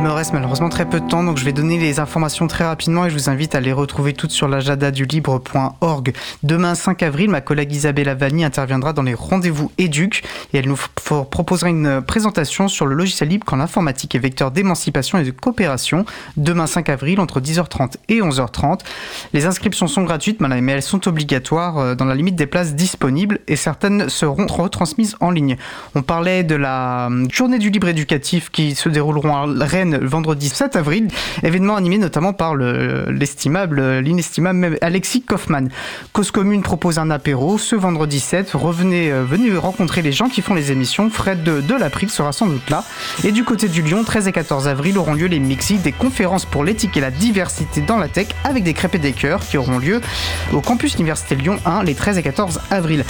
Il me reste malheureusement très peu de temps, donc je vais donner les informations très rapidement et je vous invite à les retrouver toutes sur l'agenda-du-libre.org. Demain 5 avril, ma collègue Isabelle Avani interviendra dans les rendez-vous éduc et elle nous proposera une présentation sur le logiciel libre quand l'informatique est vecteur d'émancipation et de coopération. Demain 5 avril, entre 10h30 et 11h30. Les inscriptions sont gratuites, mais elles sont obligatoires euh, dans la limite des places disponibles et certaines seront retransmises en ligne. On parlait de la euh, journée du libre éducatif qui se dérouleront à Rennes vendredi 7 avril, événement animé notamment par l'estimable, l'inestimable Alexis Kaufmann. Cause Commune propose un apéro ce vendredi 7. Revenez, euh, venez rencontrer les gens qui font les émissions. Fred de, de l'April sera sans doute là. Et du côté du Lyon, 13 et 14 avril auront lieu les Mixi, des conférences pour l'éthique et la diversité dans la tech avec des crêpes et des cœurs qui auront lieu au campus Université Lyon 1 les 13 et 14 avril.